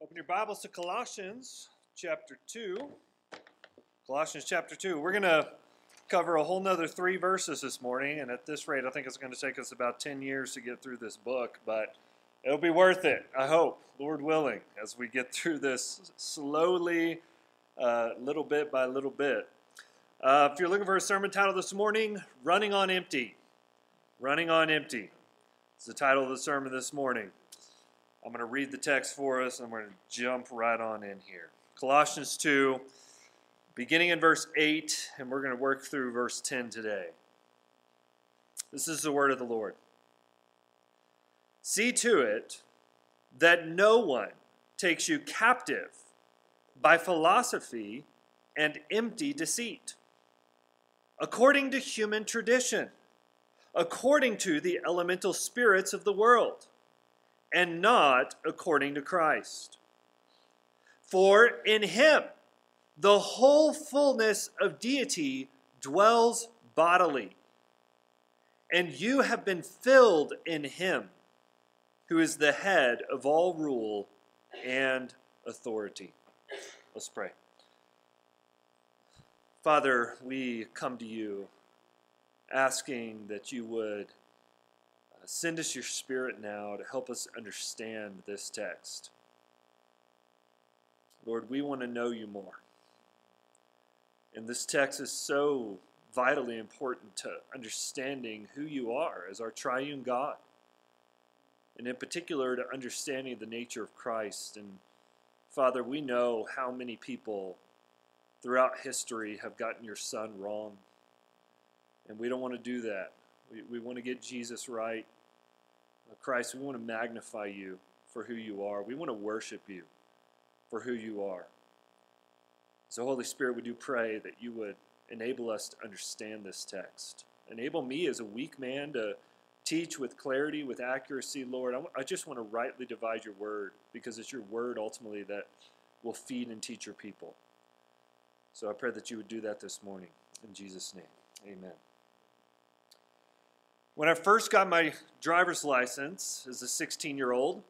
Open your Bibles to Colossians chapter 2. Colossians chapter 2. We're going to cover a whole nother three verses this morning, and at this rate, I think it's going to take us about 10 years to get through this book, but it'll be worth it, I hope, Lord willing, as we get through this slowly, uh, little bit by little bit. Uh, if you're looking for a sermon title this morning, Running on Empty. Running on Empty. It's the title of the sermon this morning. I'm going to read the text for us, and I'm going to jump right on in here. Colossians 2, beginning in verse 8, and we're going to work through verse 10 today. This is the word of the Lord. See to it that no one takes you captive by philosophy and empty deceit, according to human tradition, according to the elemental spirits of the world and not according to Christ. For in him the whole fullness of deity dwells bodily, and you have been filled in him, who is the head of all rule and authority. Let's pray. Father, we come to you asking that you would Send us your spirit now to help us understand this text. Lord, we want to know you more. And this text is so vitally important to understanding who you are as our triune God. And in particular, to understanding the nature of Christ. And Father, we know how many people throughout history have gotten your Son wrong. And we don't want to do that. We, we want to get Jesus right. Christ, we want to magnify you for who you are. We want to worship you for who you are. So, Holy Spirit, we do pray that you would enable us to understand this text. Enable me as a weak man to teach with clarity, with accuracy, Lord. I, just want to rightly divide your word because it's your word ultimately that will feed and teach your people. So I pray that you would do that this morning. In Jesus' name, amen. When I first got my driver's license as a 16 year old,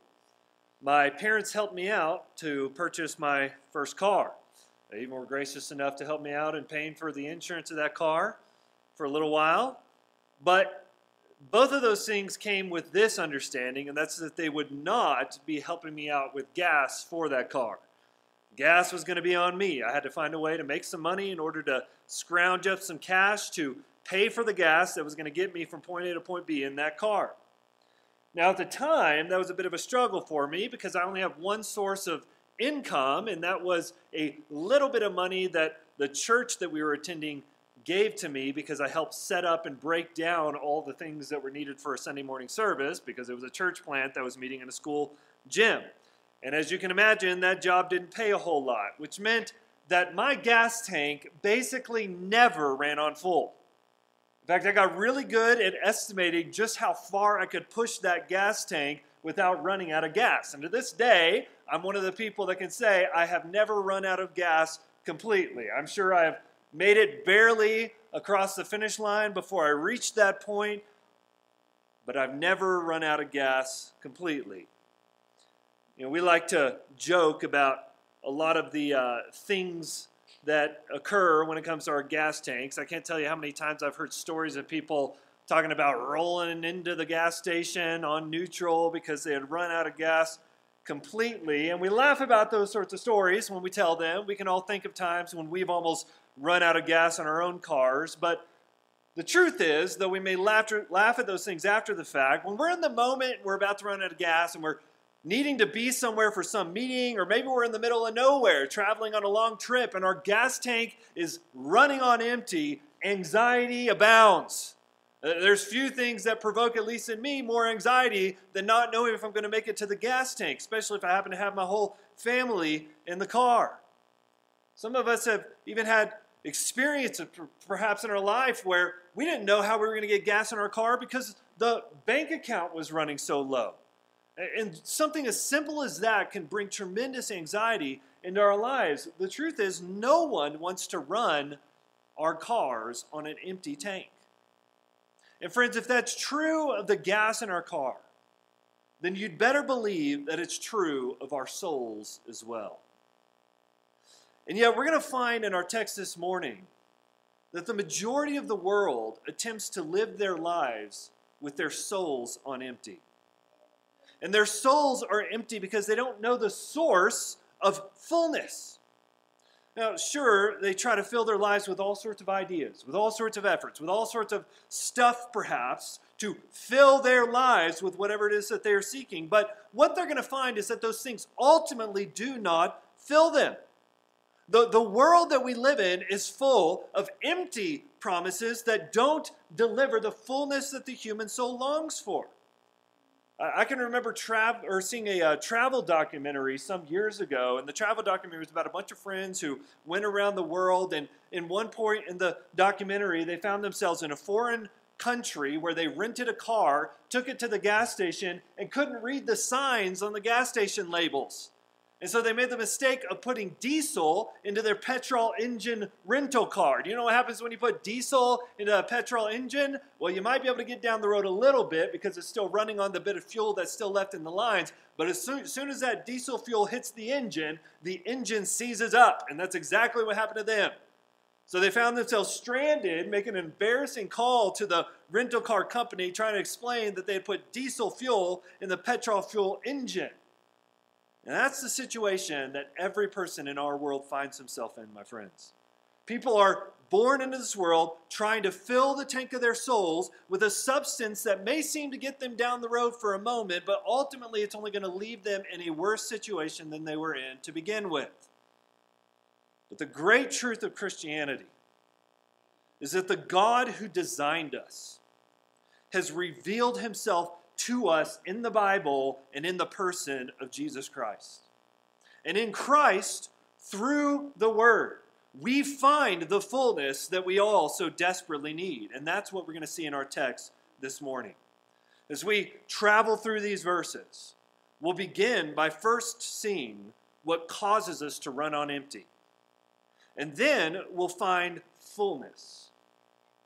my parents helped me out to purchase my first car. They were gracious enough to help me out in paying for the insurance of that car for a little while. But both of those things came with this understanding, and that's that they would not be helping me out with gas for that car. Gas was going to be on me. I had to find a way to make some money in order to scrounge up some cash to pay for the gas that was going to get me from point A to point B in that car. Now, at the time, that was a bit of a struggle for me because I only have one source of income, and that was a little bit of money that the church that we were attending gave to me because I helped set up and break down all the things that were needed for a Sunday morning service because it was a church plant that was meeting in a school gym. And as you can imagine, that job didn't pay a whole lot, which meant that my gas tank basically never ran on full. In fact, I got really good at estimating just how far I could push that gas tank without running out of gas. And to this day, I'm one of the people that can say I have never run out of gas completely. I'm sure I have made it barely across the finish line before I reached that point, but I've never run out of gas completely. You know, we like to joke about a lot of the uh, things that occur when it comes to our gas tanks. I can't tell you how many times I've heard stories of people talking about rolling into the gas station on neutral because they had run out of gas completely. And we laugh about those sorts of stories when we tell them. We can all think of times when we've almost run out of gas in our own cars. But the truth is, though we may laugh, laugh at those things after the fact, when we're in the moment, we're about to run out of gas and we're needing to be somewhere for some meeting, or maybe we're in the middle of nowhere traveling on a long trip and our gas tank is running on empty, anxiety abounds. Uh, there's few things that provoke, at least in me, more anxiety than not knowing if I'm going to make it to the gas tank, especially if I happen to have my whole family in the car. Some of us have even had experiences, perhaps in our life, where we didn't know how we were going to get gas in our car because the bank account was running so low. And something as simple as that can bring tremendous anxiety into our lives. The truth is, no one wants to run our cars on an empty tank. And friends, if that's true of the gas in our car, then you'd better believe that it's true of our souls as well. And yet, we're going to find in our text this morning that the majority of the world attempts to live their lives with their souls on empty. And their souls are empty because they don't know the source of fullness. Now, sure, they try to fill their lives with all sorts of ideas, with all sorts of efforts, with all sorts of stuff, perhaps, to fill their lives with whatever it is that they are seeking. But what they're going to find is that those things ultimately do not fill them. The, the world that we live in is full of empty promises that don't deliver the fullness that the human soul longs for. I can remember or seeing a uh, travel documentary some years ago, and the travel documentary was about a bunch of friends who went around the world. And in one point in the documentary, they found themselves in a foreign country where they rented a car, took it to the gas station, and couldn't read the signs on the gas station labels. And so they made the mistake of putting diesel into their petrol engine rental car. Do you know what happens when you put diesel into a petrol engine? Well, you might be able to get down the road a little bit because it's still running on the bit of fuel that's still left in the lines. But as soon, as soon as that diesel fuel hits the engine, the engine seizes up. And that's exactly what happened to them. So they found themselves stranded, making an embarrassing call to the rental car company trying to explain that they had put diesel fuel in the petrol fuel engine. And that's the situation that every person in our world finds himself in, my friends. People are born into this world trying to fill the tank of their souls with a substance that may seem to get them down the road for a moment, but ultimately it's only going to leave them in a worse situation than they were in to begin with. But the great truth of Christianity is that the God who designed us has revealed himself to us in the Bible and in the person of Jesus Christ. And in Christ, through the Word, we find the fullness that we all so desperately need. And that's what we're going to see in our text this morning. As we travel through these verses, we'll begin by first seeing what causes us to run on empty. And then we'll find fullness.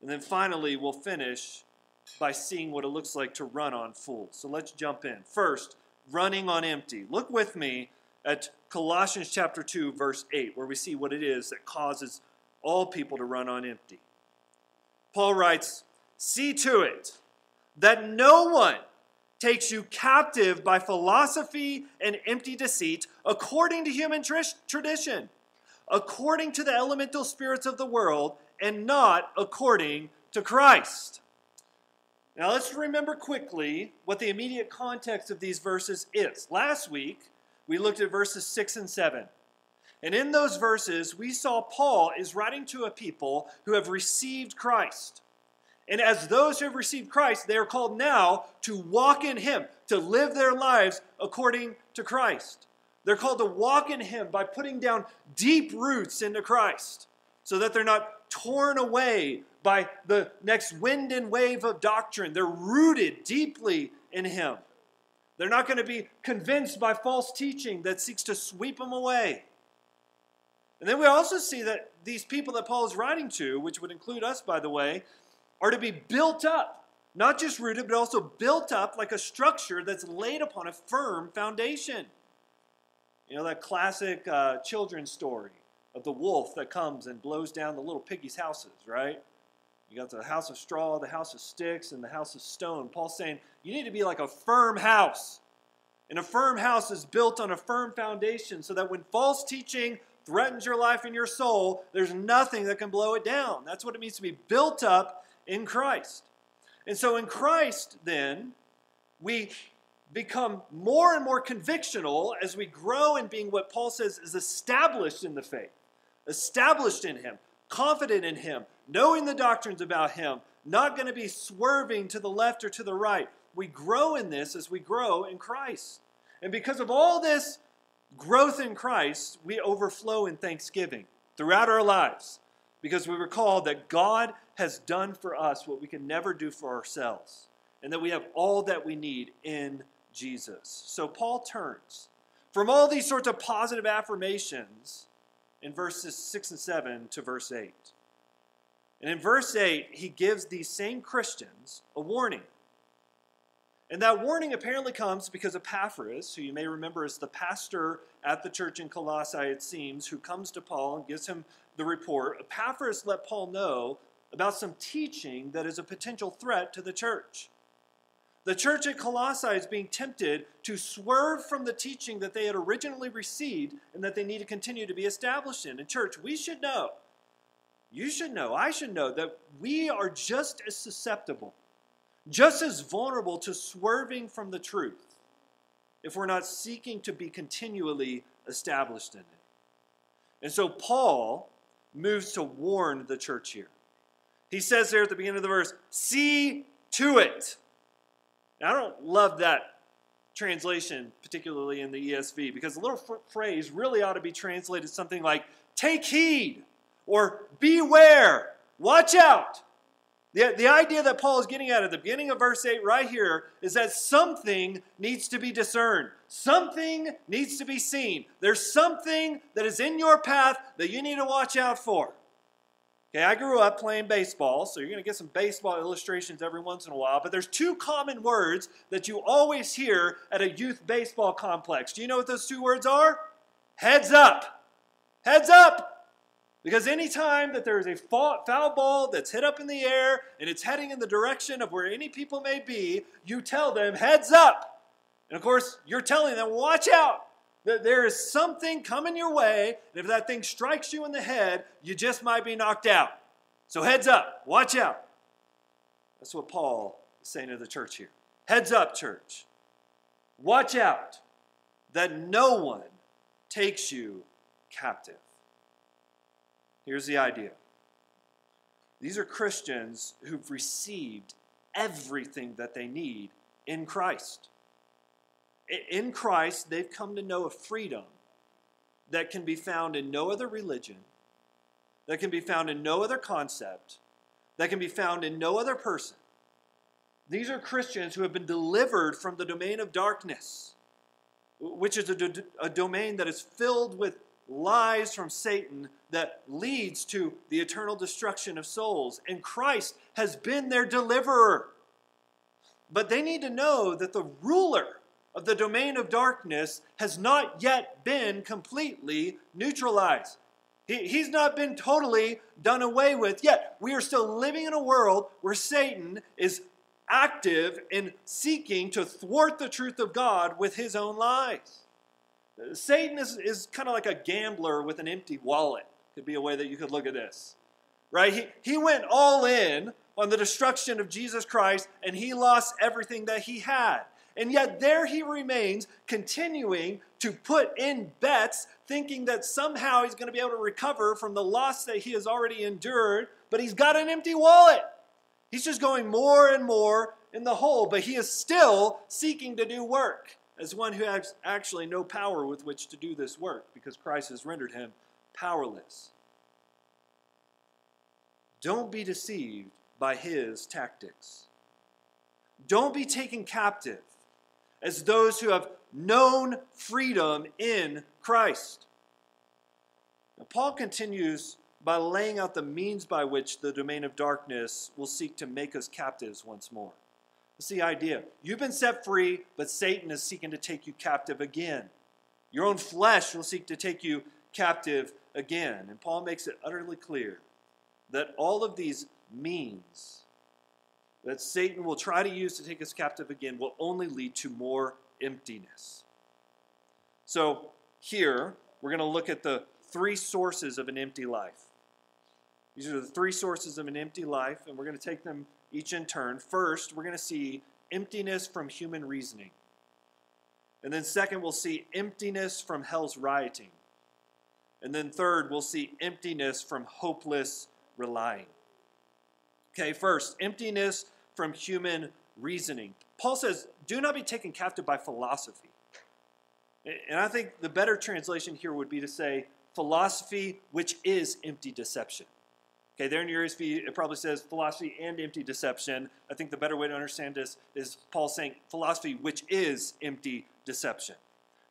And then finally, we'll finish by seeing what it looks like to run on full. So let's jump in. First, running on empty. Look with me at Colossians chapter 2 verse 8 where we see what it is that causes all people to run on empty. Paul writes, "See to it that no one takes you captive by philosophy and empty deceit according to human tr- tradition, according to the elemental spirits of the world, and not according to Christ." Now let's remember quickly what the immediate context of these verses is. Last week, we looked at verses 6 and 7. And in those verses, we saw Paul is writing to a people who have received Christ. And as those who have received Christ, they are called now to walk in Him, to live their lives according to Christ. They're called to walk in Him by putting down deep roots into Christ so that they're not torn away by the next wind and wave of doctrine. They're rooted deeply in Him. They're not going to be convinced by false teaching that seeks to sweep them away. And then we also see that these people that Paul is writing to, which would include us, by the way, are to be built up. Not just rooted, but also built up like a structure that's laid upon a firm foundation. You know, that classic uh, children's story of the wolf that comes and blows down the little piggies' houses, right? You got the house of straw, the house of sticks, and the house of stone. Paul's saying you need to be like a firm house. And a firm house is built on a firm foundation so that when false teaching threatens your life and your soul, there's nothing that can blow it down. That's what it means to be built up in Christ. And so in Christ, then, we become more and more convictional as we grow in being what Paul says is established in the faith, established in Him, confident in Him, knowing the doctrines about Him, not going to be swerving to the left or to the right. We grow in this as we grow in Christ. And because of all this growth in Christ, we overflow in thanksgiving throughout our lives because we recall that God has done for us what we can never do for ourselves and that we have all that we need in Jesus. So Paul turns from all these sorts of positive affirmations in verses 6 and 7 to verse 8. And in verse 8, he gives these same Christians a warning. And that warning apparently comes because Epaphras, who you may remember is the pastor at the church in Colossae, it seems, who comes to Paul and gives him the report. Epaphras let Paul know about some teaching that is a potential threat to the church. The church at Colossae is being tempted to swerve from the teaching that they had originally received and that they need to continue to be established in. And, church, we should know, you should know, I should know, that we are just as susceptible, just as vulnerable to swerving from the truth if we're not seeking to be continually established in it. And so Paul moves to warn the church here. He says there at the beginning of the verse, see to it now, I don't love that translation, particularly in the ESV, because the little phrase really ought to be translated something like take heed or beware, watch out. The, the idea that Paul is getting at at the beginning of verse 8 right here is that something needs to be discerned. Something needs to be seen. There's something that is in your path that you need to watch out for. Okay, I grew up playing baseball, so you're going to get some baseball illustrations every once in a while, but there's two common words that you always hear at a youth baseball complex. Do you know what those two words are? Heads up. Heads up. Because anytime that there is a foul ball that's hit up in the air and it's heading in the direction of where any people may be, you tell them, heads up. And of course, you're telling them, watch out that there is something coming your way, and if that thing strikes you in the head, you just might be knocked out. So heads up, watch out. That's what Paul is saying to the church here. Heads up, church. Watch out that no one takes you captive. Here's the idea these are Christians who've received everything that they need in Christ in Christ, they've come to know a freedom that can be found in no other religion, that can be found in no other concept, that can be found in no other person. These are Christians who have been delivered from the domain of darkness, which is a, do- a domain that is filled with lies from Satan that leads to the eternal destruction of souls. And Christ has been their deliverer. But they need to know that the ruler of the domain of darkness has not yet been completely neutralized. He, he's not been totally done away with yet. We are still living in a world where Satan is active in seeking to thwart the truth of God with his own lies. Satan is, is kind of like a gambler with an empty wallet, could be a way that you could look at this. Right? He, he went all in on the destruction of Jesus Christ and he lost everything that he had. And yet there he remains, continuing to put in bets, thinking that somehow he's going to be able to recover from the loss that he has already endured, but he's got an empty wallet. He's just going more and more in the hole, but he is still seeking to do work as one who has actually no power with which to do this work because Christ has rendered him powerless. Don't be deceived by his tactics. Don't be taken captive as those who have known freedom in Christ. Now, Paul continues by laying out the means by which the domain of darkness will seek to make us captives once more. That's the idea. You've been set free, but Satan is seeking to take you captive again. Your own flesh will seek to take you captive again. And Paul makes it utterly clear that all of these means that Satan will try to use to take us captive again will only lead to more emptiness. So, here, we're going to look at the three sources of an empty life. These are the three sources of an empty life, and we're going to take them each in turn. First, we're going to see emptiness from human reasoning. And then, second, we'll see emptiness from hell's rioting. And then, third, we'll see emptiness from hopeless relying. Okay, first, emptiness from human reasoning. Paul says, do not be taken captive by philosophy. And I think the better translation here would be to say, philosophy which is empty deception. Okay, there in your ESV, it probably says philosophy and empty deception. I think the better way to understand this is Paul saying philosophy which is empty deception.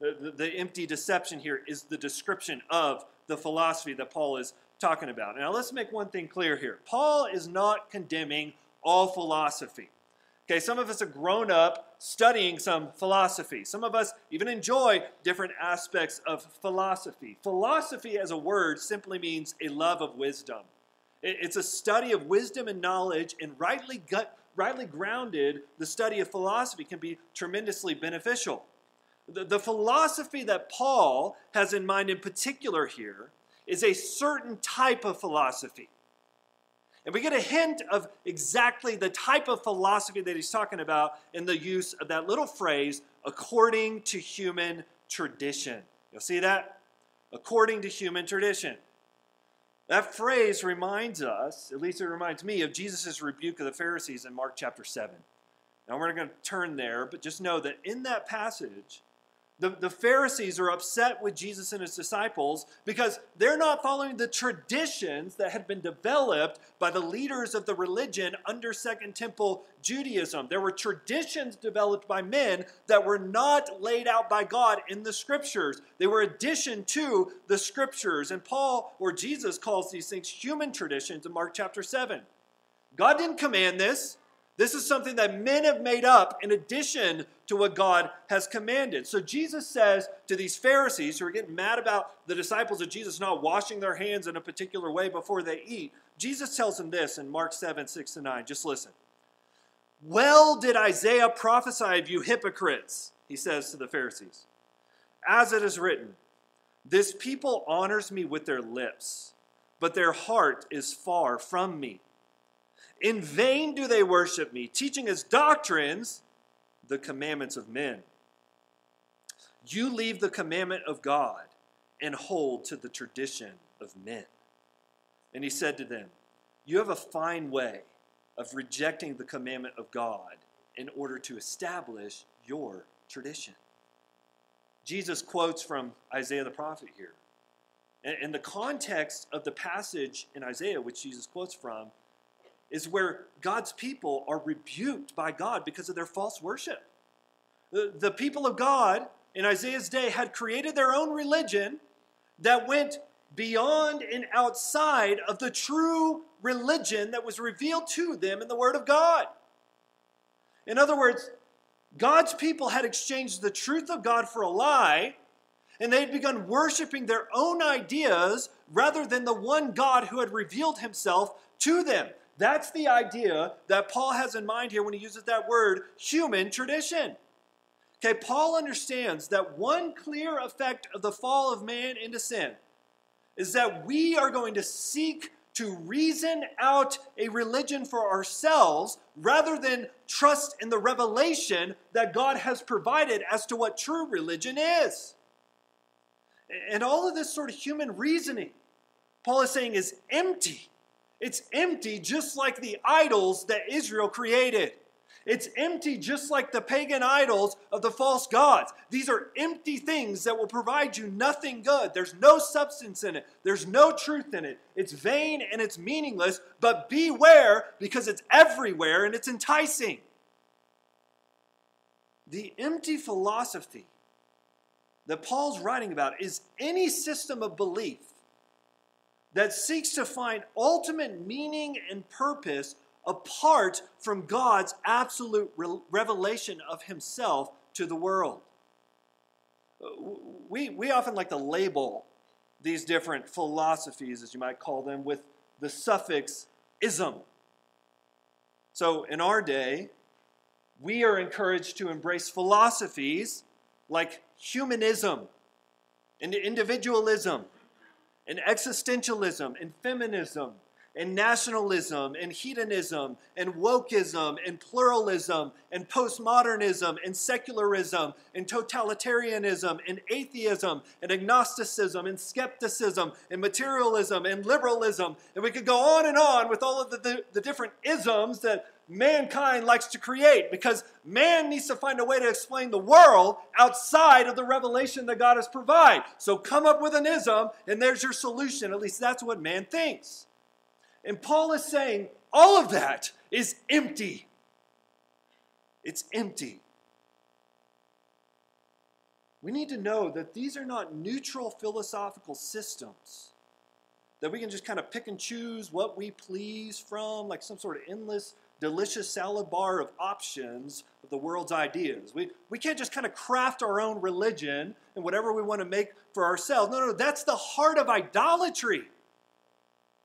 The, the, the empty deception here is the description of the philosophy that Paul is talking about. Now, let's make one thing clear here Paul is not condemning all philosophy. Okay, some of us have grown up studying some philosophy. Some of us even enjoy different aspects of philosophy. Philosophy, as a word, simply means a love of wisdom. It's a study of wisdom and knowledge, and rightly, gut, rightly grounded, the study of philosophy can be tremendously beneficial. The, the philosophy that Paul has in mind in particular here is a certain type of philosophy. And we get a hint of exactly the type of philosophy that he's talking about in the use of that little phrase, according to human tradition. You'll see that? According to human tradition. That phrase reminds us, at least it reminds me, of Jesus' rebuke of the Pharisees in Mark chapter 7. Now we're not going to turn there, but just know that in that passage, the, the Pharisees are upset with Jesus and his disciples because they're not following the traditions that had been developed by the leaders of the religion under Second Temple Judaism. There were traditions developed by men that were not laid out by God in the scriptures. They were addition to the scriptures. And Paul or Jesus calls these things human traditions in Mark chapter 7. God didn't command this. This is something that men have made up in addition to what God has commanded. So Jesus says to these Pharisees who are getting mad about the disciples of Jesus not washing their hands in a particular way before they eat, Jesus tells them this in Mark 7 6 to 9. Just listen. Well did Isaiah prophesy of you hypocrites, he says to the Pharisees. As it is written, this people honors me with their lips, but their heart is far from me. In vain do they worship me, teaching as doctrines the commandments of men. You leave the commandment of God and hold to the tradition of men. And he said to them, You have a fine way of rejecting the commandment of God in order to establish your tradition. Jesus quotes from Isaiah the prophet here. And the context of the passage in Isaiah, which Jesus quotes from, is where God's people are rebuked by God because of their false worship. The, the people of God in Isaiah's day had created their own religion that went beyond and outside of the true religion that was revealed to them in the Word of God. In other words, God's people had exchanged the truth of God for a lie, and they had begun worshiping their own ideas rather than the one God who had revealed himself to them. That's the idea that Paul has in mind here when he uses that word, human tradition. Okay, Paul understands that one clear effect of the fall of man into sin is that we are going to seek to reason out a religion for ourselves rather than trust in the revelation that God has provided as to what true religion is. And all of this sort of human reasoning, Paul is saying, is empty it's empty, just like the idols that Israel created. It's empty, just like the pagan idols of the false gods. These are empty things that will provide you nothing good. There's no substance in it, there's no truth in it. It's vain and it's meaningless, but beware because it's everywhere and it's enticing. The empty philosophy that Paul's writing about is any system of belief that seeks to find ultimate meaning and purpose apart from God's absolute re- revelation of Himself to the world. We, we often like to label these different philosophies, as you might call them, with the suffix ism. So in our day, we are encouraged to embrace philosophies like humanism and individualism and existentialism and feminism and nationalism and hedonism and wokeism and pluralism and postmodernism and secularism and totalitarianism and atheism and agnosticism and skepticism and materialism and liberalism. And we could go on and on with all of the, the, the different isms that mankind likes to create because man needs to find a way to explain the world outside of the revelation that God has provided. So come up with an ism, and there's your solution. At least that's what man thinks. And Paul is saying all of that is empty. It's empty. We need to know that these are not neutral philosophical systems that we can just kind of pick and choose what we please from, like some sort of endless delicious salad bar of options of the world's ideas. We, we can't just kind of craft our own religion and whatever we want to make for ourselves. No, no, that's the heart of idolatry.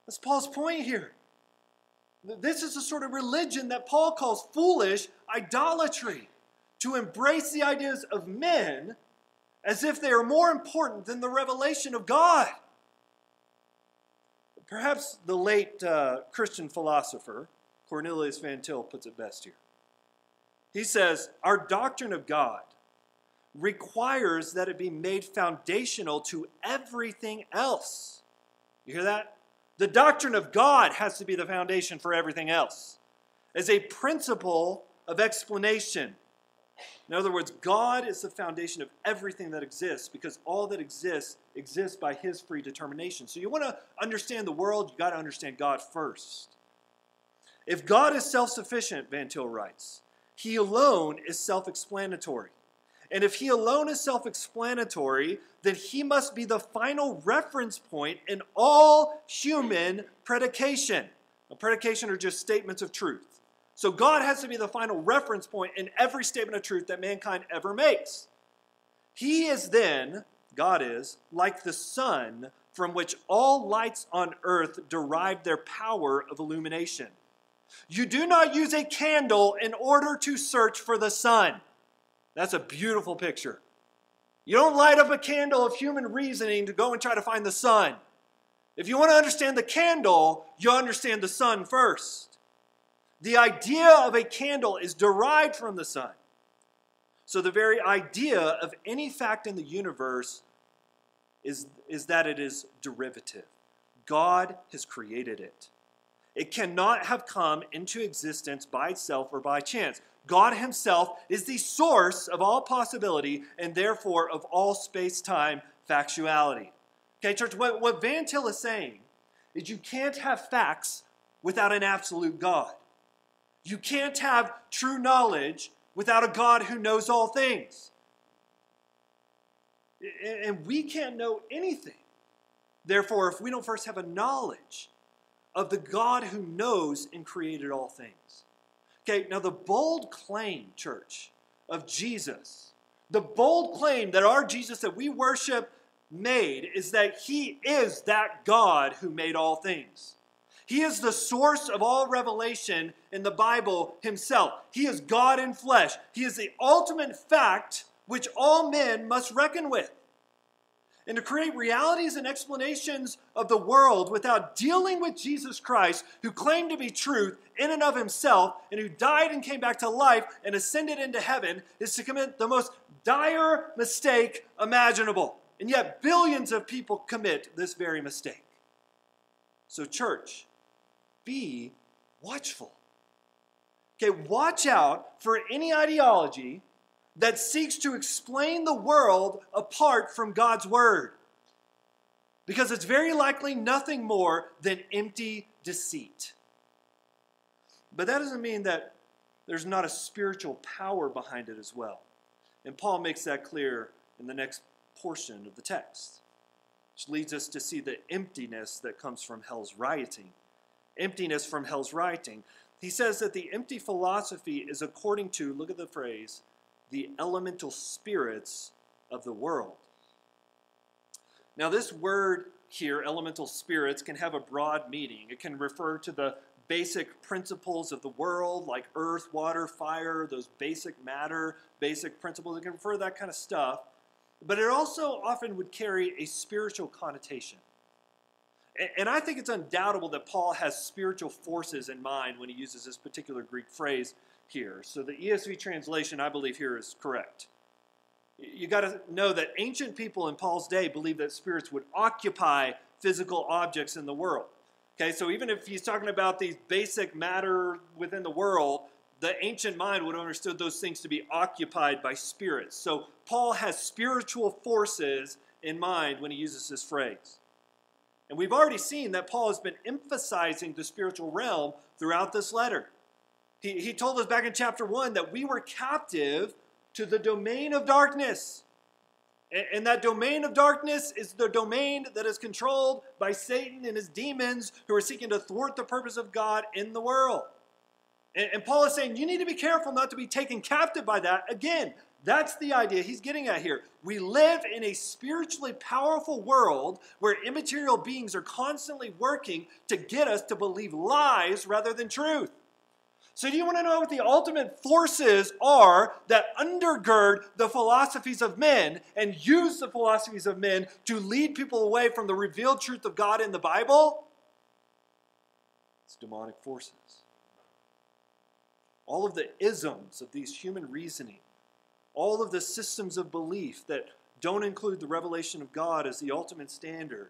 That's Paul's point here. This is the sort of religion that Paul calls foolish idolatry to embrace the ideas of men as if they are more important than the revelation of God. Perhaps the late uh, Christian philosopher Cornelius Van Til puts it best here. He says, Our doctrine of God requires that it be made foundational to everything else. You hear that? The doctrine of God has to be the foundation for everything else. As a principle of explanation. In other words, God is the foundation of everything that exists because all that exists exists by His free determination. So you want to understand the world, you got to understand God first. If God is self sufficient, Van Til writes, He alone is self explanatory. And if He alone is self explanatory, then He must be the final reference point in all human predication. Now, predication are just statements of truth. So God has to be the final reference point in every statement of truth that mankind ever makes. He is then, God is, like the sun from which all lights on earth derive their power of illumination. You do not use a candle in order to search for the sun. That's a beautiful picture. You don't light up a candle of human reasoning to go and try to find the sun. If you want to understand the candle, you understand the sun first. The idea of a candle is derived from the sun. So, the very idea of any fact in the universe is, is that it is derivative. God has created it. It cannot have come into existence by itself or by chance. God Himself is the source of all possibility and therefore of all space time factuality. Okay, church, what, what Van Til is saying is you can't have facts without an absolute God. You can't have true knowledge without a God who knows all things. And we can't know anything. Therefore, if we don't first have a knowledge of the God who knows and created all things. Okay, now the bold claim, church, of Jesus, the bold claim that our Jesus that we worship made is that he is that God who made all things. He is the source of all revelation in the Bible himself. He is God in flesh. He is the ultimate fact which all men must reckon with and to create realities and explanations of the world without dealing with Jesus Christ, who claimed to be truth in and of himself, and who died and came back to life and ascended into heaven, is to commit the most dire mistake imaginable. And yet, billions of people commit this very mistake. So, church, be watchful. Okay, watch out for any ideology that seeks to explain the world apart from God's Word. Because it's very likely nothing more than empty deceit. But that doesn't mean that there's not a spiritual power behind it as well. And Paul makes that clear in the next portion of the text, which leads us to see the emptiness that comes from hell's rioting. Emptiness from hell's rioting. He says that the empty philosophy is according to, look at the phrase, the elemental spirits of the world. Now, this word here, elemental spirits, can have a broad meaning. It can refer to the basic principles of the world, like earth, water, fire, those basic matter, basic principles. It can refer to that kind of stuff. But it also often would carry a spiritual connotation. And I think it's undoubtable that Paul has spiritual forces in mind when he uses this particular Greek phrase here. So the ESV translation, I believe, here is correct. You got to know that ancient people in Paul's day believed that spirits would occupy physical objects in the world. Okay, so even if he's talking about these basic matter within the world, the ancient mind would have understood those things to be occupied by spirits. So Paul has spiritual forces in mind when he uses this phrase. And we've already seen that Paul has been emphasizing the spiritual realm throughout this letter. He, he told us back in chapter 1 that we were captive to the domain of darkness. And, and that domain of darkness is the domain that is controlled by Satan and his demons who are seeking to thwart the purpose of God in the world. And, and Paul is saying you need to be careful not to be taken captive by that. Again, that's the idea he's getting at here. We live in a spiritually powerful world where immaterial beings are constantly working to get us to believe lies rather than truth. So, do you want to know what the ultimate forces are that undergird the philosophies of men and use the philosophies of men to lead people away from the revealed truth of God in the Bible? It's demonic forces. All of the isms of these human reasoning, all of the systems of belief that don't include the revelation of God as the ultimate standard,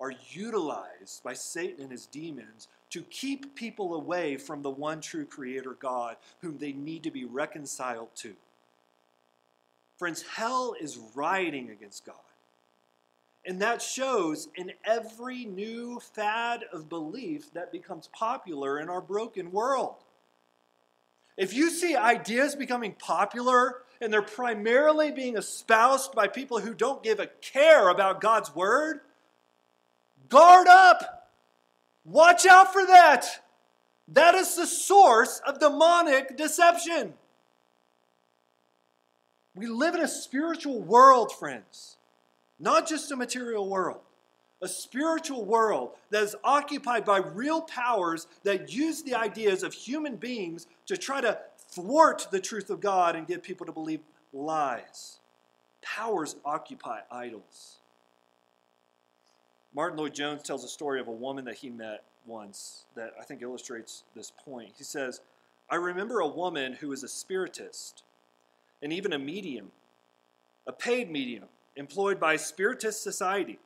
are utilized by Satan and his demons to keep people away from the one true Creator God whom they need to be reconciled to. Friends, hell is rioting against God. And that shows in every new fad of belief that becomes popular in our broken world. If you see ideas becoming popular and they're primarily being espoused by people who don't give a care about God's word, guard up. Watch out for that. That is the source of demonic deception. We live in a spiritual world, friends, not just a material world. A spiritual world that is occupied by real powers that use the ideas of human beings to try to thwart the truth of God and get people to believe lies. Powers occupy idols. Martyn Lloyd-Jones tells a story of a woman that he met once that I think illustrates this point. He says, I remember a woman who was a spiritist and even a medium, a paid medium employed by a Spiritist Society.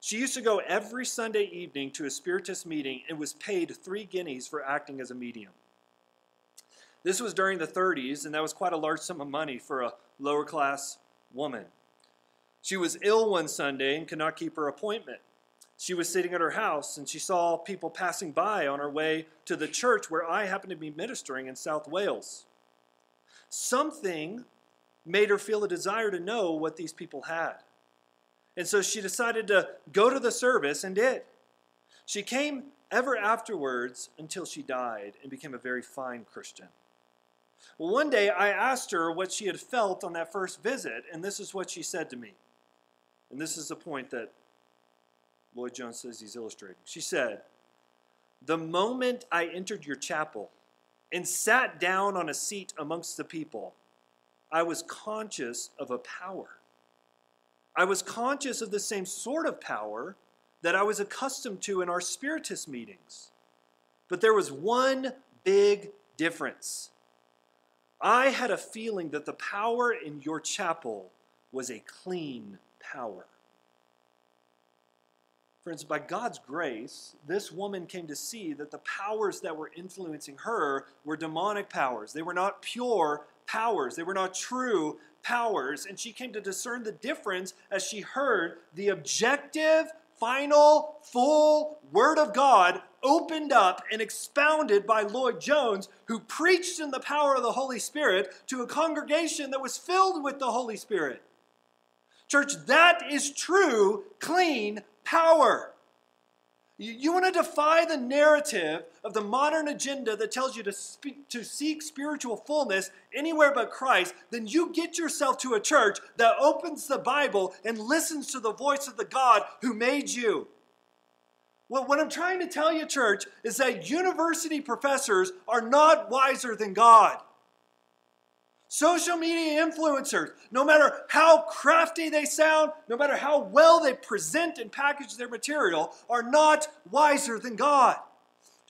She used to go every Sunday evening to a Spiritist meeting and was paid three guineas for acting as a medium. This was during the 30s, and that was quite a large sum of money for a lower class woman. She was ill one Sunday and could not keep her appointment. She was sitting at her house and she saw people passing by on her way to the church where I happened to be ministering in South Wales. Something made her feel a desire to know what these people had. And so she decided to go to the service and did. She came ever afterwards until she died and became a very fine Christian. One day I asked her what she had felt on that first visit, and this is what she said to me. And this is the point that Lloyd-Jones says he's illustrating. She said, The moment I entered your chapel and sat down on a seat amongst the people, I was conscious of a power. I was conscious of the same sort of power that I was accustomed to in our Spiritist meetings. But there was one big difference. I had a feeling that the power in your chapel was a clean power. Friends, by God's grace, this woman came to see that the powers that were influencing her were demonic powers. They were not pure powers, they were not true powers. And she came to discern the difference as she heard the objective, final, full Word of God opened up and expounded by Lloyd-Jones, who preached in the power of the Holy Spirit to a congregation that was filled with the Holy Spirit. Church, that is true, clean power. You, you want to defy the narrative of the modern agenda that tells you to, speak, to seek spiritual fullness anywhere but Christ, then you get yourself to a church that opens the Bible and listens to the voice of the God who made you. Well, what I'm trying to tell you, church, is that university professors are not wiser than God. Social media influencers, no matter how crafty they sound, no matter how well they present and package their material, are not wiser than God.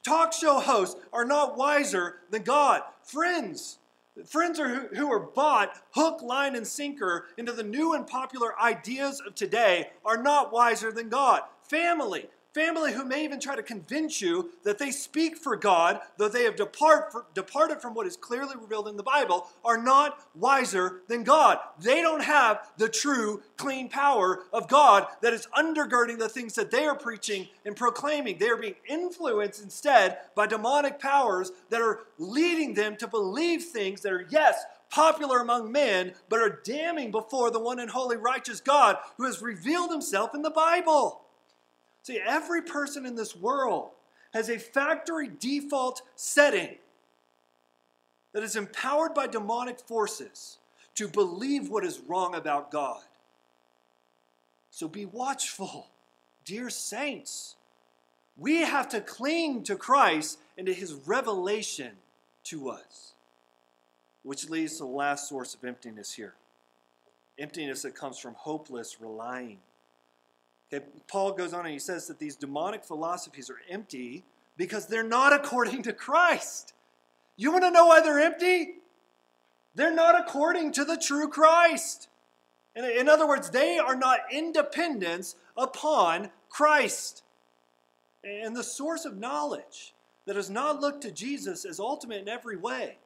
Talk show hosts are not wiser than God. Friends, friends are who, who are bought hook, line, and sinker into the new and popular ideas of today are not wiser than God. Family, Family who may even try to convince you that they speak for God, though they have depart for, departed from what is clearly revealed in the Bible, are not wiser than God. They don't have the true, clean power of God that is undergirding the things that they are preaching and proclaiming. They are being influenced instead by demonic powers that are leading them to believe things that are, yes, popular among men, but are damning before the one and holy righteous God who has revealed himself in the Bible. See, every person in this world has a factory default setting that is empowered by demonic forces to believe what is wrong about God. So be watchful, dear saints. We have to cling to Christ and to his revelation to us. Which leads to the last source of emptiness here emptiness that comes from hopeless relying. Paul goes on and he says that these demonic philosophies are empty because they're not according to Christ. You want to know why they're empty? They're not according to the true Christ. In, other words, they are not independence upon Christ. And the source of knowledge that does not look to Jesus as ultimate in every way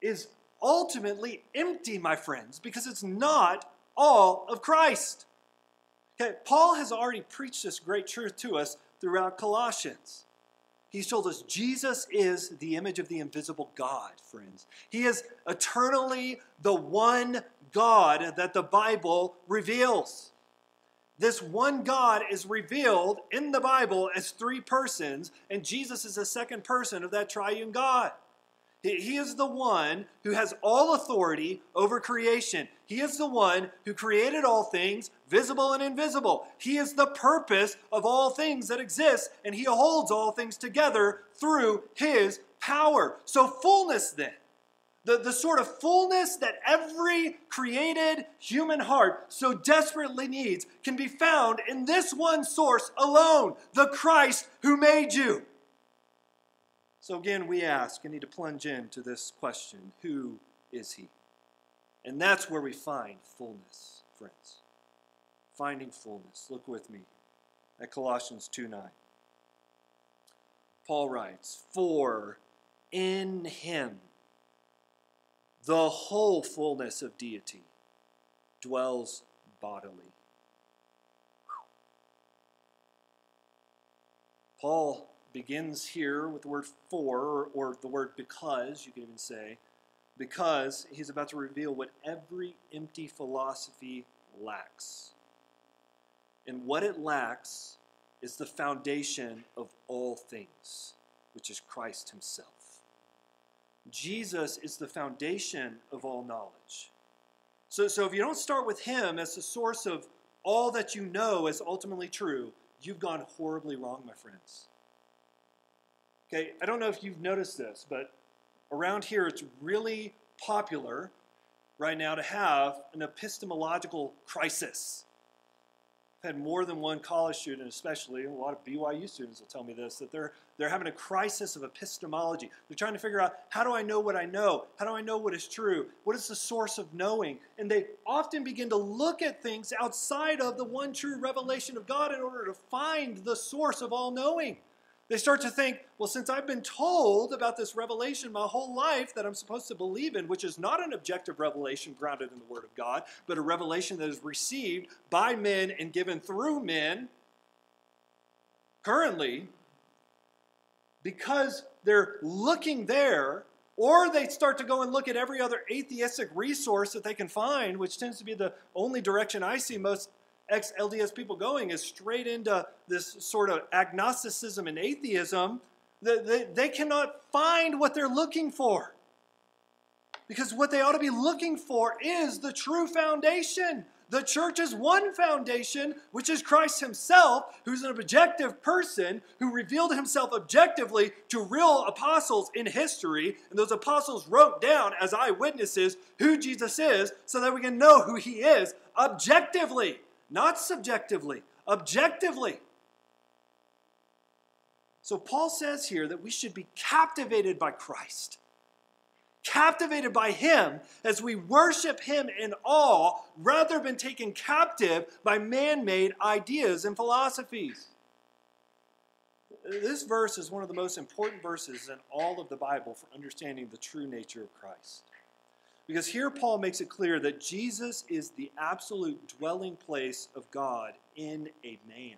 is ultimately empty, my friends, because it's not all of Christ. Okay, Paul has already preached this great truth to us throughout Colossians. He's told us Jesus is the image of the invisible God, friends. He is eternally the one God that the Bible reveals. This one God is revealed in the Bible as three persons, and Jesus is the second person of that triune God. He is the one who has all authority over creation. He is the one who created all things, visible and invisible. He is the purpose of all things that exist, and He holds all things together through His power. So, fullness then, the, the sort of fullness that every created human heart so desperately needs, can be found in this one source alone the Christ who made you. So again, we ask and need to plunge into this question who is he? And that's where we find fullness, friends. Finding fullness. Look with me at Colossians 2 9. Paul writes, For in him the whole fullness of deity dwells bodily. Paul begins here with the word for, or, or the word because, you could even say, because he's about to reveal what every empty philosophy lacks. And what it lacks is the foundation of all things, which is Christ himself. Jesus is the foundation of all knowledge. So, so if you don't start with him as the source of all that you know is ultimately true, you've gone horribly wrong, my friends. Okay, I don't know if you've noticed this, but around here it's really popular right now to have an epistemological crisis. I've had more than one college student, especially a lot of BYU students will tell me this, that they're they're having a crisis of epistemology. They're trying to figure out how do I know what I know? How do I know what is true? What is the source of knowing? And they often begin to look at things outside of the one true revelation of God in order to find the source of all knowing. They start to think, well, since I've been told about this revelation my whole life that I'm supposed to believe in, which is not an objective revelation grounded in the Word of God, but a revelation that is received by men and given through men, currently, because they're looking there, or they start to go and look at every other atheistic resource that they can find, which tends to be the only direction I see most ex LDS people going is straight into this sort of agnosticism and atheism. They, they cannot find what they're looking for. Because what they ought to be looking for is the true foundation. The church is one foundation, which is Christ Himself, who's an objective person who revealed Himself objectively to real apostles in history. And those apostles wrote down as eyewitnesses who Jesus is so that we can know who He is objectively not subjectively, objectively. So Paul says here that we should be captivated by Christ, captivated by Him as we worship Him in awe rather than taken captive by man made ideas and philosophies. This verse is one of the most important verses in all of the Bible for understanding the true nature of Christ. Because here Paul makes it clear that Jesus is the absolute dwelling place of God in a man.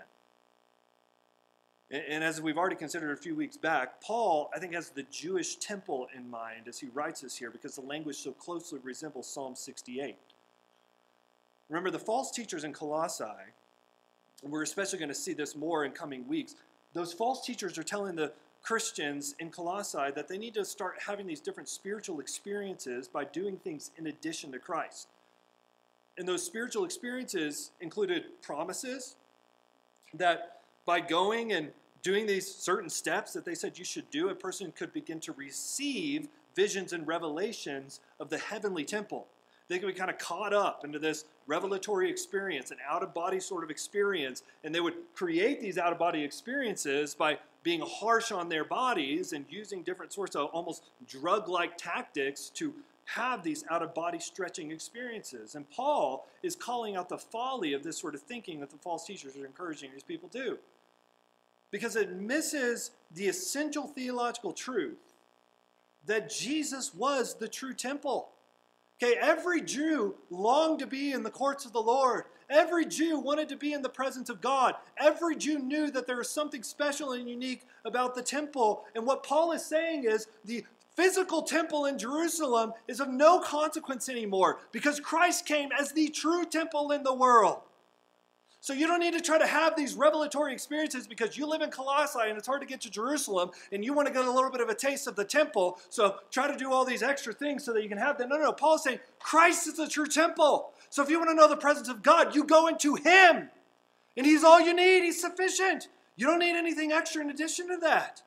And, as we've already considered a few weeks back, Paul, I think, has the Jewish temple in mind as he writes this here because the language so closely resembles Psalm 68. Remember, the false teachers in Colossae, and we're especially going to see this more in coming weeks, those false teachers are telling the Christians in Colossae that they need to start having these different spiritual experiences by doing things in addition to Christ. And those spiritual experiences included promises that by going and doing these certain steps that they said you should do, a person could begin to receive visions and revelations of the heavenly temple. They could be kind of caught up into this revelatory experience, an out of body sort of experience, and they would create these out of body experiences by being harsh on their bodies and using different sorts of almost drug like tactics to have these out of body stretching experiences. And Paul is calling out the folly of this sort of thinking that the false teachers are encouraging these people to. Because it misses the essential theological truth that Jesus was the true temple. Okay, every Jew longed to be in the courts of the Lord. Every Jew wanted to be in the presence of God. Every Jew knew that there was something special and unique about the temple. And what Paul is saying is the physical temple in Jerusalem is of no consequence anymore because Christ came as the true temple in the world. So you don't need to try to have these revelatory experiences because you live in Colossae and it's hard to get to Jerusalem and you want to get a little bit of a taste of the temple. So try to do all these extra things so that you can have that. No, no, no. Paul's saying Christ is the true temple. So if you want to know the presence of God, you go into Him. And He's all you need. He's sufficient. You don't need anything extra in addition to that.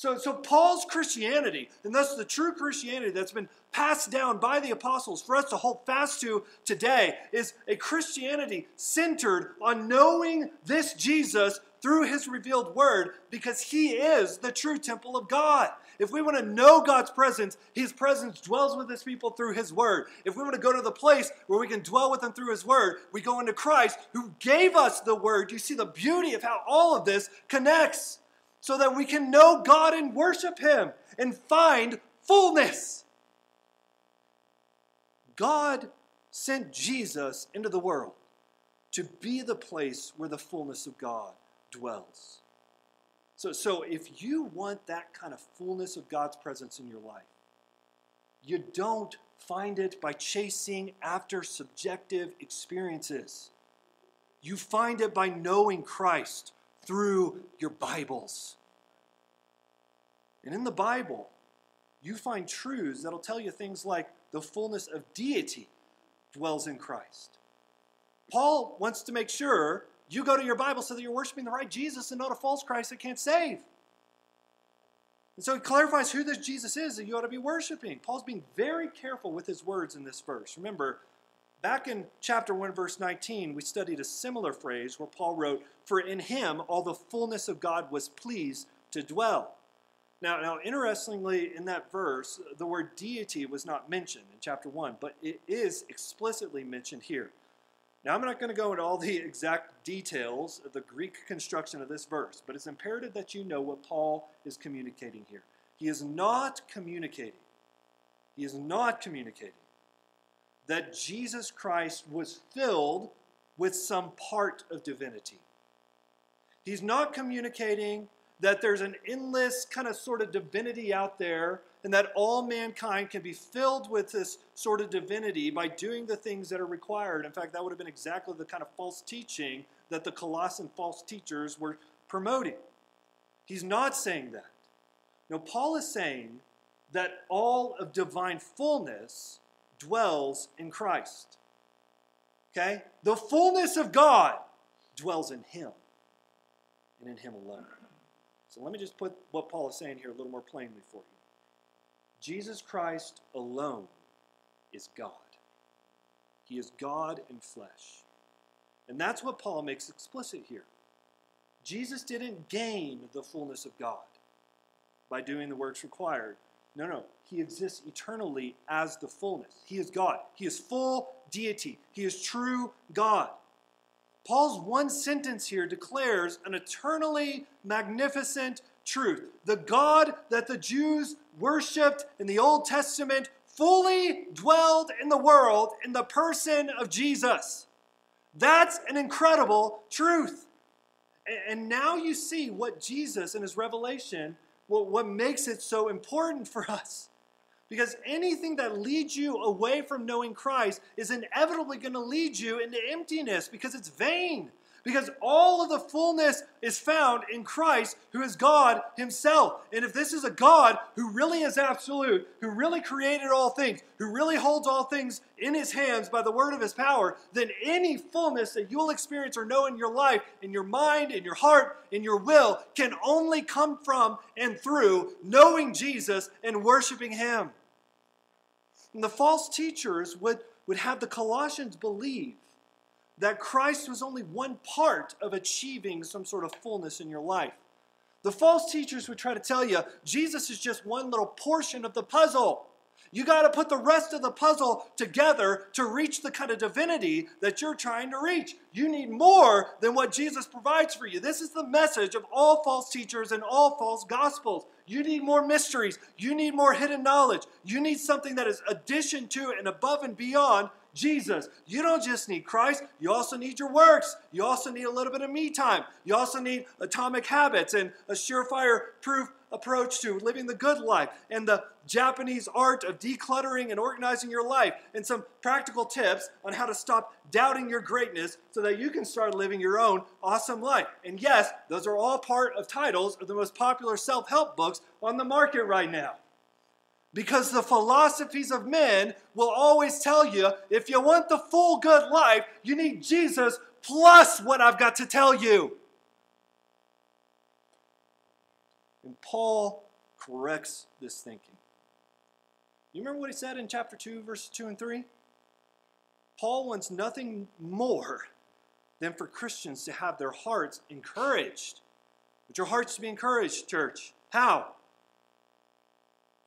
So, so Paul's Christianity, and thus the true Christianity that's been passed down by the apostles for us to hold fast to today, is a Christianity centered on knowing this Jesus through his revealed word because he is the true temple of God. If we want to know God's presence, his presence dwells with his people through his word. If we want to go to the place where we can dwell with him through his word, we go into Christ who gave us the word. You see the beauty of how all of this connects so that we can know God and worship Him and find fullness. God sent Jesus into the world to be the place where the fullness of God dwells. So, so if you want that kind of fullness of God's presence in your life, you don't find it by chasing after subjective experiences. You find it by knowing Christ through your Bibles. And in the Bible, you find truths that'll tell you things like the fullness of deity dwells in Christ. Paul wants to make sure you go to your Bible so that you're worshiping the right Jesus and not a false Christ that can't save. And so he clarifies who this Jesus is that you ought to be worshiping. Paul's being very careful with his words in this verse. Remember, Back in chapter 1, verse 19, we studied a similar phrase where Paul wrote, For in him all the fullness of God was pleased to dwell. Now, now, interestingly, in that verse, the word deity was not mentioned in chapter 1, but it is explicitly mentioned here. Now, I'm not going to go into all the exact details of the Greek construction of this verse, but it's imperative that you know what Paul is communicating here. He is not communicating. He is not communicating that Jesus Christ was filled with some part of divinity. He's not communicating that there's an endless kind of sort of divinity out there and that all mankind can be filled with this sort of divinity by doing the things that are required. In fact, that would have been exactly the kind of false teaching that the Colossian false teachers were promoting. He's not saying that. No, Paul is saying that all of divine fullness dwells in Christ. Okay? The fullness of God dwells in him and in him alone. So let me just put what Paul is saying here a little more plainly for you. Jesus Christ alone is God. He is God in flesh. And that's what Paul makes explicit here. Jesus didn't gain the fullness of God by doing the works required. No, no. He exists eternally as the fullness. He is God. He is full deity. He is true God. Paul's one sentence here declares an eternally magnificent truth. The God that the Jews worshiped in the Old Testament fully dwelled in the world in the person of Jesus. That's an incredible truth. And now you see what Jesus in his revelation what, what makes it so important for us. Because anything that leads you away from knowing Christ is inevitably going to lead you into emptiness because it's vain. Because all of the fullness is found in Christ, who is God Himself. And if this is a God who really is absolute, who really created all things, who really holds all things in His hands by the word of His power, then any fullness that you'll experience or know in your life, in your mind, in your heart, in your will, can only come from and through knowing Jesus and worshiping Him. And the false teachers would, would have the Colossians believe that Christ was only one part of achieving some sort of fullness in your life. The false teachers would try to tell you Jesus is just one little portion of the puzzle. You got to put the rest of the puzzle together to reach the kind of divinity that you're trying to reach. You need more than what Jesus provides for you. This is the message of all false teachers and all false gospels. You need more mysteries. You need more hidden knowledge. You need something that is addition to and above and beyond Jesus. You don't just need Christ, you also need your works. You also need a little bit of me time. You also need atomic habits and a surefire proof approach to living the good life and the Japanese art of decluttering and organizing your life and some practical tips on how to stop doubting your greatness so that you can start living your own awesome life. And yes, those are all part of titles of the most popular self help books on the market right now. Because the philosophies of men will always tell you if you want the full good life, you need Jesus plus what I've got to tell you. And Paul corrects this thinking. You remember what he said in chapter 2, verses 2 and 3? Paul wants nothing more than for Christians to have their hearts encouraged. But your hearts to be encouraged, church. How?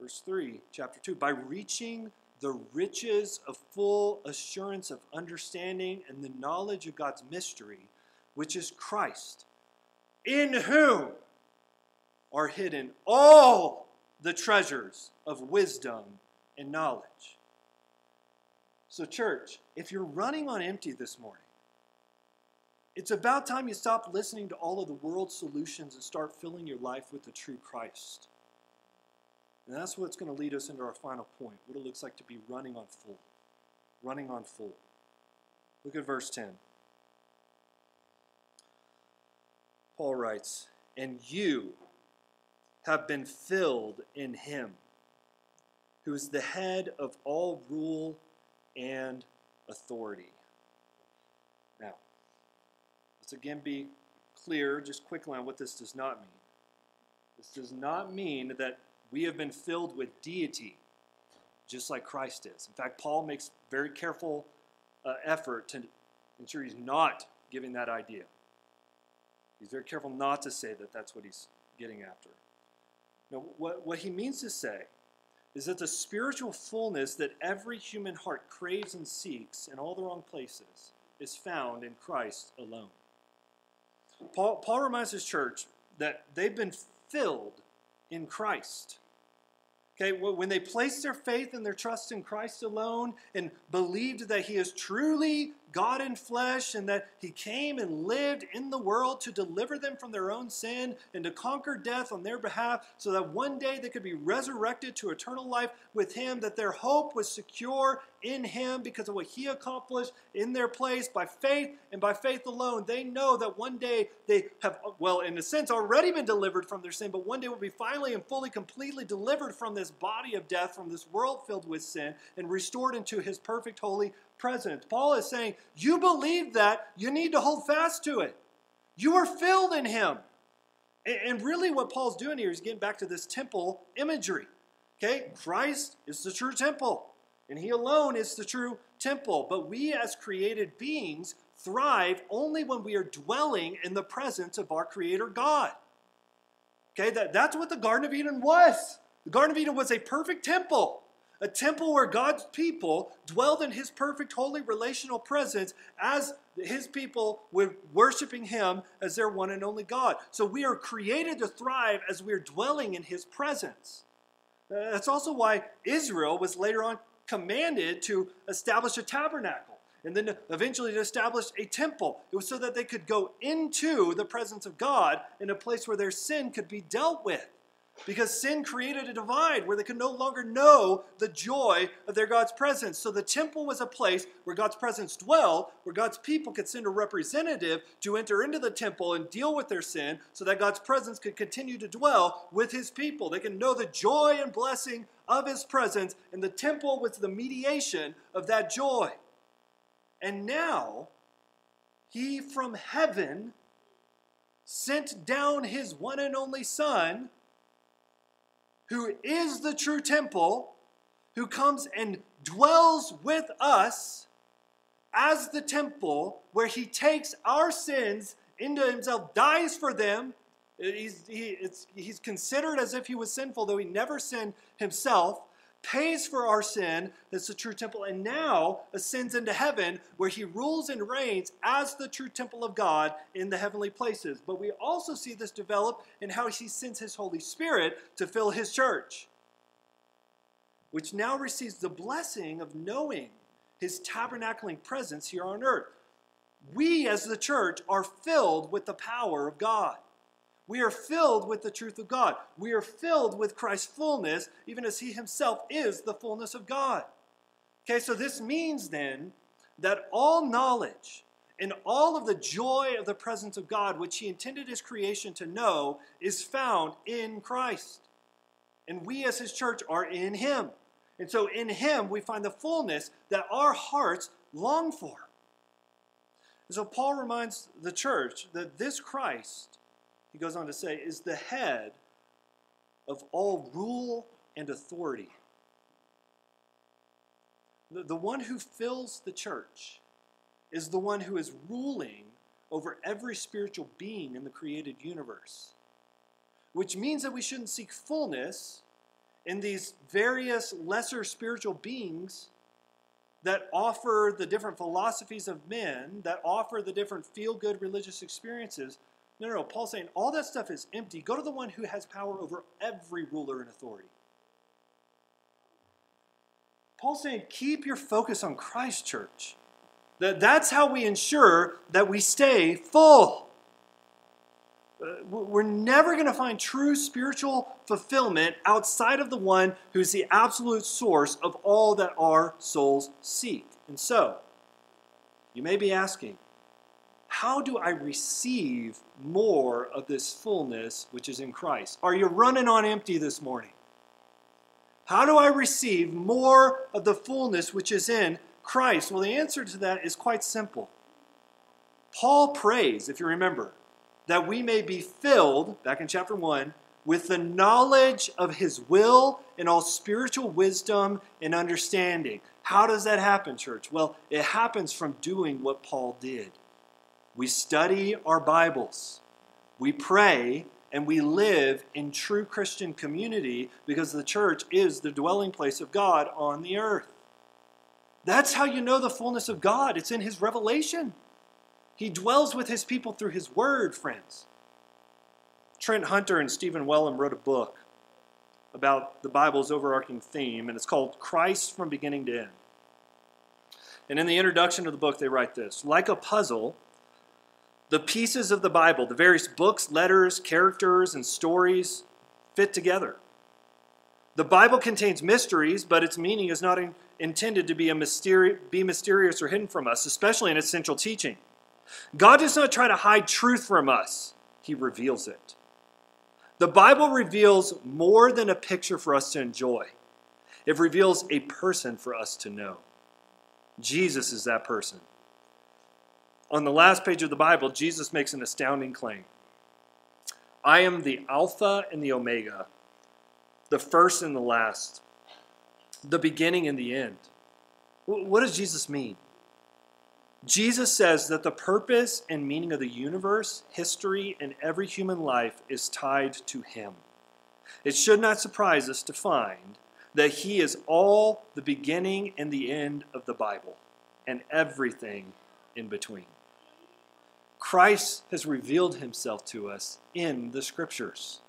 Verse 3, chapter 2 by reaching the riches of full assurance of understanding and the knowledge of God's mystery, which is Christ, in whom are hidden all the treasures of wisdom and knowledge. So, church, if you're running on empty this morning, it's about time you stop listening to all of the world's solutions and start filling your life with the true Christ. And that's what's going to lead us into our final point what it looks like to be running on full. Running on full. Look at verse 10. Paul writes, And you have been filled in him, who is the head of all rule and authority. Now, let's again be clear, just quickly, on what this does not mean. This does not mean that we have been filled with deity, just like Christ is. In fact, Paul makes very careful uh, effort to ensure he's not giving that idea. He's very careful not to say that that's what he's getting after. Now, what, what he means to say is that the spiritual fullness that every human heart craves and seeks in all the wrong places is found in Christ alone. Paul, Paul reminds his church that they've been filled in Christ. Okay, when they placed their faith and their trust in Christ alone and believed that He is truly God in flesh and that He came and lived in the world to deliver them from their own sin and to conquer death on their behalf so that one day they could be resurrected to eternal life with Him, that their hope was secure in Him because of what He accomplished in their place by faith and by faith alone. They know that one day they have, well, in a sense, already been delivered from their sin, but one day will be finally and fully, completely delivered from this body of death, from this world filled with sin, and restored into His perfect, holy, Paul is saying, You believe that, you need to hold fast to it. You are filled in Him. And really, what Paul's doing here is getting back to this temple imagery. Okay? Christ is the true temple, and He alone is the true temple. But we, as created beings, thrive only when we are dwelling in the presence of our Creator God. Okay? That, that's what the Garden of Eden was. The Garden of Eden was a perfect temple a temple where God's people dwelled in his perfect, holy, relational presence as his people were worshiping him as their one and only God. So we are created to thrive as we're dwelling in his presence. Uh, that's also why Israel was later on commanded to establish a tabernacle and then eventually to establish a temple. It was so that they could go into the presence of God in a place where their sin could be dealt with. Because sin created a divide where they could no longer know the joy of their God's presence. So the temple was a place where God's presence dwelled, where God's people could send a representative to enter into the temple and deal with their sin so that God's presence could continue to dwell with his people. They can know the joy and blessing of his presence, and the temple was the mediation of that joy. And now, he from heaven sent down his one and only Son who is the true temple, who comes and dwells with us as the temple, where he takes our sins into himself, dies for them. He's, he, he's considered as if he was sinful, though he never sinned himself pays for our sin, that's the true temple, and now ascends into heaven where he rules and reigns as the true temple of God in the heavenly places. But we also see this develop in how he sends his Holy Spirit to fill his church, which now receives the blessing of knowing his tabernacling presence here on earth. We, as the church, are filled with the power of God. We are filled with the truth of God. We are filled with Christ's fullness, even as He Himself is the fullness of God. Okay, so this means then that all knowledge and all of the joy of the presence of God, which He intended His creation to know, is found in Christ. And we as His church are in Him. And so in Him we find the fullness that our hearts long for. And so Paul reminds the church that this Christ he goes on to say, is the head of all rule and authority. The, the one who fills the church is the one who is ruling over every spiritual being in the created universe, which means that we shouldn't seek fullness in these various lesser spiritual beings that offer the different philosophies of men, that offer the different feel good religious experiences, no, no, no. Paul's saying all that stuff is empty. Go to the one who has power over every ruler and authority. Paul's saying keep your focus on Christ, church. That, that's how we ensure that we stay full. Uh, we're never going to find true spiritual fulfillment outside of the one who's the absolute source of all that our souls seek. And so, you may be asking, how do I receive more of this fullness which is in Christ? Are you running on empty this morning? How do I receive more of the fullness which is in Christ? Well, the answer to that is quite simple. Paul prays, if you remember, that we may be filled, back in chapter 1, with the knowledge of his will and all spiritual wisdom and understanding. How does that happen, church? Well, it happens from doing what Paul did. We study our Bibles. We pray and we live in true Christian community because the church is the dwelling place of God on the earth. That's how you know the fullness of God. It's in His revelation. He dwells with His people through His Word, friends. Trent Hunter and Stephen Wellum wrote a book about the Bible's overarching theme, and it's called Christ from Beginning to End. And in the introduction of the book, they write this Like a puzzle, the pieces of the Bible, the various books, letters, characters, and stories fit together. The Bible contains mysteries, but its meaning is not in, intended to be, a mysteri- be mysterious or hidden from us, especially in its central teaching. God does not try to hide truth from us, He reveals it. The Bible reveals more than a picture for us to enjoy, it reveals a person for us to know. Jesus is that person. On the last page of the Bible, Jesus makes an astounding claim I am the Alpha and the Omega, the first and the last, the beginning and the end. What does Jesus mean? Jesus says that the purpose and meaning of the universe, history, and every human life is tied to Him. It should not surprise us to find that He is all the beginning and the end of the Bible and everything in between. Christ has revealed himself to us in the scriptures.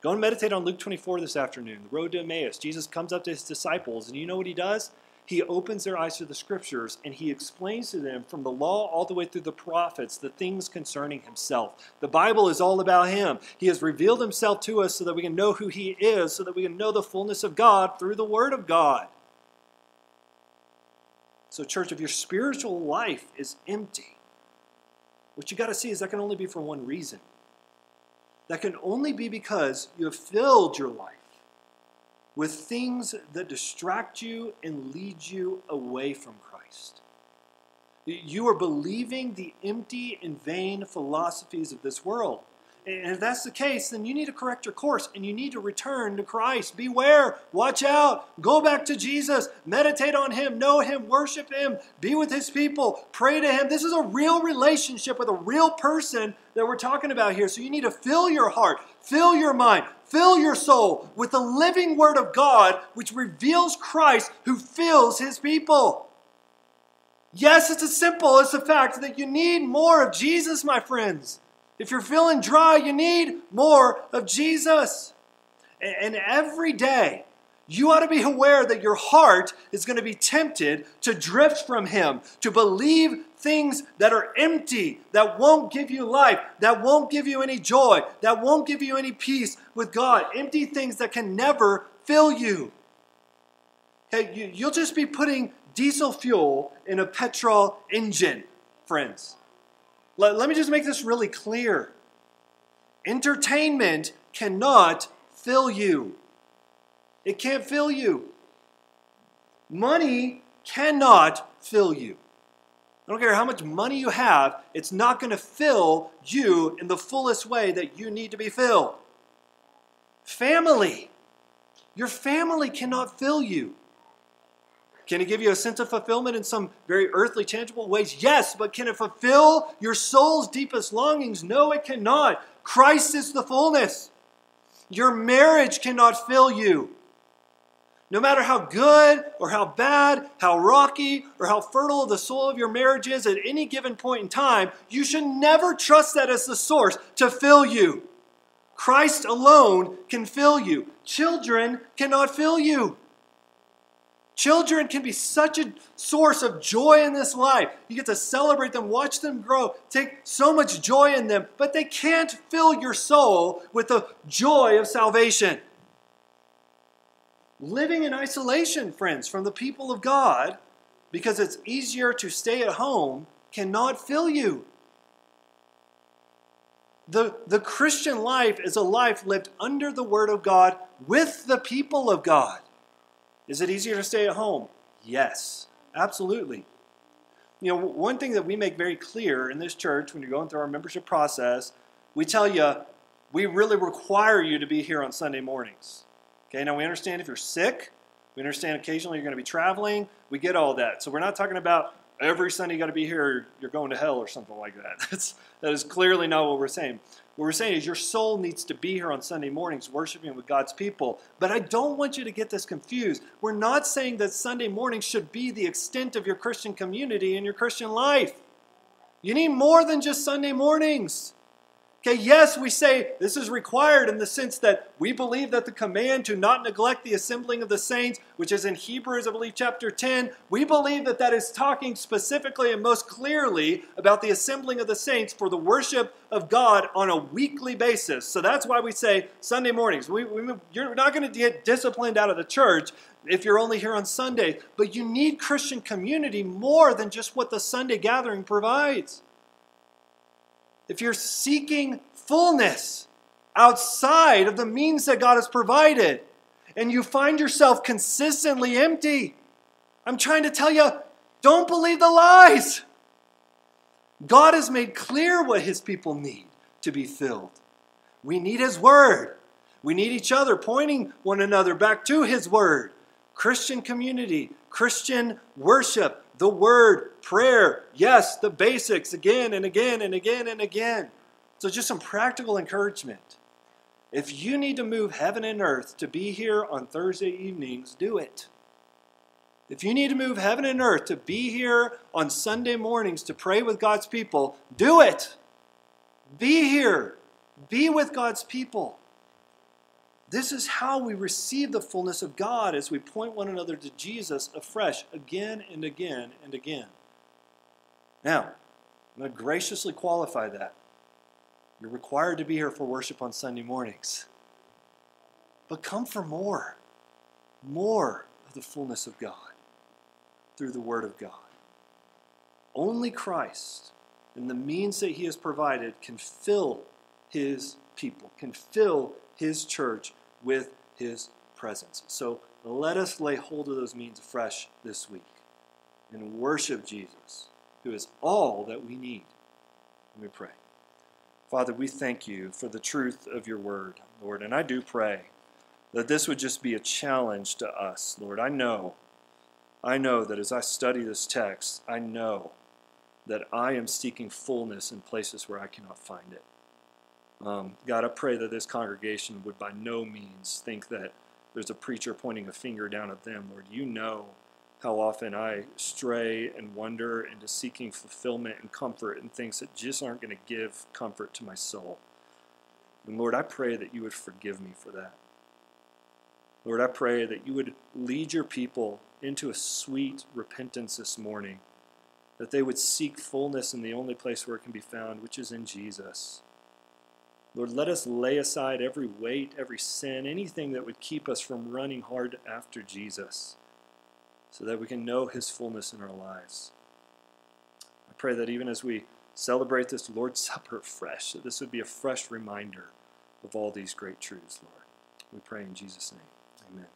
Go and meditate on Luke 24 this afternoon, the road to Emmaus. Jesus comes up to his disciples, and you know what he does? he opens their eyes to the scriptures and he explains to them from the law all the way through the prophets the things concerning himself. The Bible is all about him. He has revealed himself to us so that we can know who he is, so that we can know the fullness of God through the Word of God. So, church, if your spiritual life is empty, what you got to see is that can only be for one reason. That can only be because you have filled your life with things that distract you and lead you away from Christ. You are believing the empty and vain philosophies of this world. And if that's the case, then you need to correct your course and you need to return to Christ. Beware, watch out, go back to Jesus, meditate on Him, know Him, worship Him, be with His people, pray to Him. This is a real relationship with a real person that we're talking about here. So you need to fill your heart, fill your mind, fill your soul with the living Word of God, which reveals Christ who fills His people. Yes, it's as simple as the fact that you need more of Jesus, my friends. If you're feeling dry, you need more of Jesus. And every day, you ought to be aware that your heart is going to be tempted to drift from Him, to believe things that are empty, that won't give you life, that won't give you any joy, that won't give you any peace with God. Empty things that can never fill you. Okay, you'll just be putting diesel fuel in a petrol engine, friends. Let, let me just make this really clear. Entertainment cannot fill you. It can't fill you. Money cannot fill you. I don't care how much money you have, it's not going to fill you in the fullest way that you need to be filled. Family. Your family cannot fill you. Can it give you a sense of fulfillment in some very earthly, tangible ways? Yes, but can it fulfill your soul's deepest longings? No, it cannot. Christ is the fullness. Your marriage cannot fill you. No matter how good or how bad, how rocky or how fertile the soil of your marriage is at any given point in time, you should never trust that as the source to fill you. Christ alone can fill you. Children cannot fill you. Children can be such a source of joy in this life. You get to celebrate them, watch them grow, take so much joy in them, but they can't fill your soul with the joy of salvation. Living in isolation, friends, from the people of God, because it's easier to stay at home, cannot fill you. The, the Christian life is a life lived under the Word of God with the people of God. Is it easier to stay at home? Yes, absolutely. You know, one thing that we make very clear in this church when you're going through our membership process, we tell you we really require you to be here on Sunday mornings. Okay, now we understand if you're sick, we understand occasionally you're going to be traveling, we get all that. So we're not talking about every Sunday you got to be here, you're going to hell or something like that. That's, that is clearly not what we're saying. What we're saying is your soul needs to be here on Sunday mornings worshiping with God's people. But I don't want you to get this confused. We're not saying that Sunday mornings should be the extent of your Christian community and your Christian life. You need more than just Sunday mornings. Okay, yes, we say this is required in the sense that we believe that the command to not neglect the assembling of the saints, which is in Hebrews, I believe, chapter 10, we believe that that is talking specifically and most clearly about the assembling of the saints for the worship of God on a weekly basis. So that's why we say Sunday mornings. We, we, you're not going to get disciplined out of the church if you're only here on Sunday, but you need Christian community more than just what the Sunday gathering provides if you're seeking fullness outside of the means that God has provided, and you find yourself consistently empty, I'm trying to tell you don't believe the lies. God has made clear what his people need to be filled. We need his word. We need each other pointing one another back to his word. Christian community, Christian worship, the word, prayer, yes, the basics again and again and again and again. So, just some practical encouragement. If you need to move heaven and earth to be here on Thursday evenings, do it. If you need to move heaven and earth to be here on Sunday mornings to pray with God's people, do it. Be here. Be with God's people. This is how we receive the fullness of God as we point one another to Jesus afresh again and again and again. Now, I'm going to graciously qualify that. You're required to be here for worship on Sunday mornings. But come for more. More of the fullness of God through the Word of God. Only Christ and the means that He has provided can fill His people, can fill His church with His presence. So let us lay hold of those means afresh this week and worship Jesus, who is all that we need. Let me pray. Father, we thank you for the truth of your word, Lord, and I do pray that this would just be a challenge to us, Lord. I know, I know that as I study this text, I know that I am seeking fullness in places where I cannot find it. Um, God, I pray that this congregation would by no means think that there's a preacher pointing a finger down at them. Lord, you know how often I stray and wander into seeking fulfillment and comfort in things that just aren't going to give comfort to my soul. And Lord, I pray that you would forgive me for that. Lord, I pray that you would lead your people into a sweet repentance this morning, that they would seek fullness in the only place where it can be found, which is in Jesus. Lord, let us lay aside every weight, every sin, anything that would keep us from running hard after Jesus, so that we can know his fullness in our lives. I pray that even as we celebrate this Lord's Supper fresh, that this would be a fresh reminder of all these great truths, Lord. We pray in Jesus' name. Amen.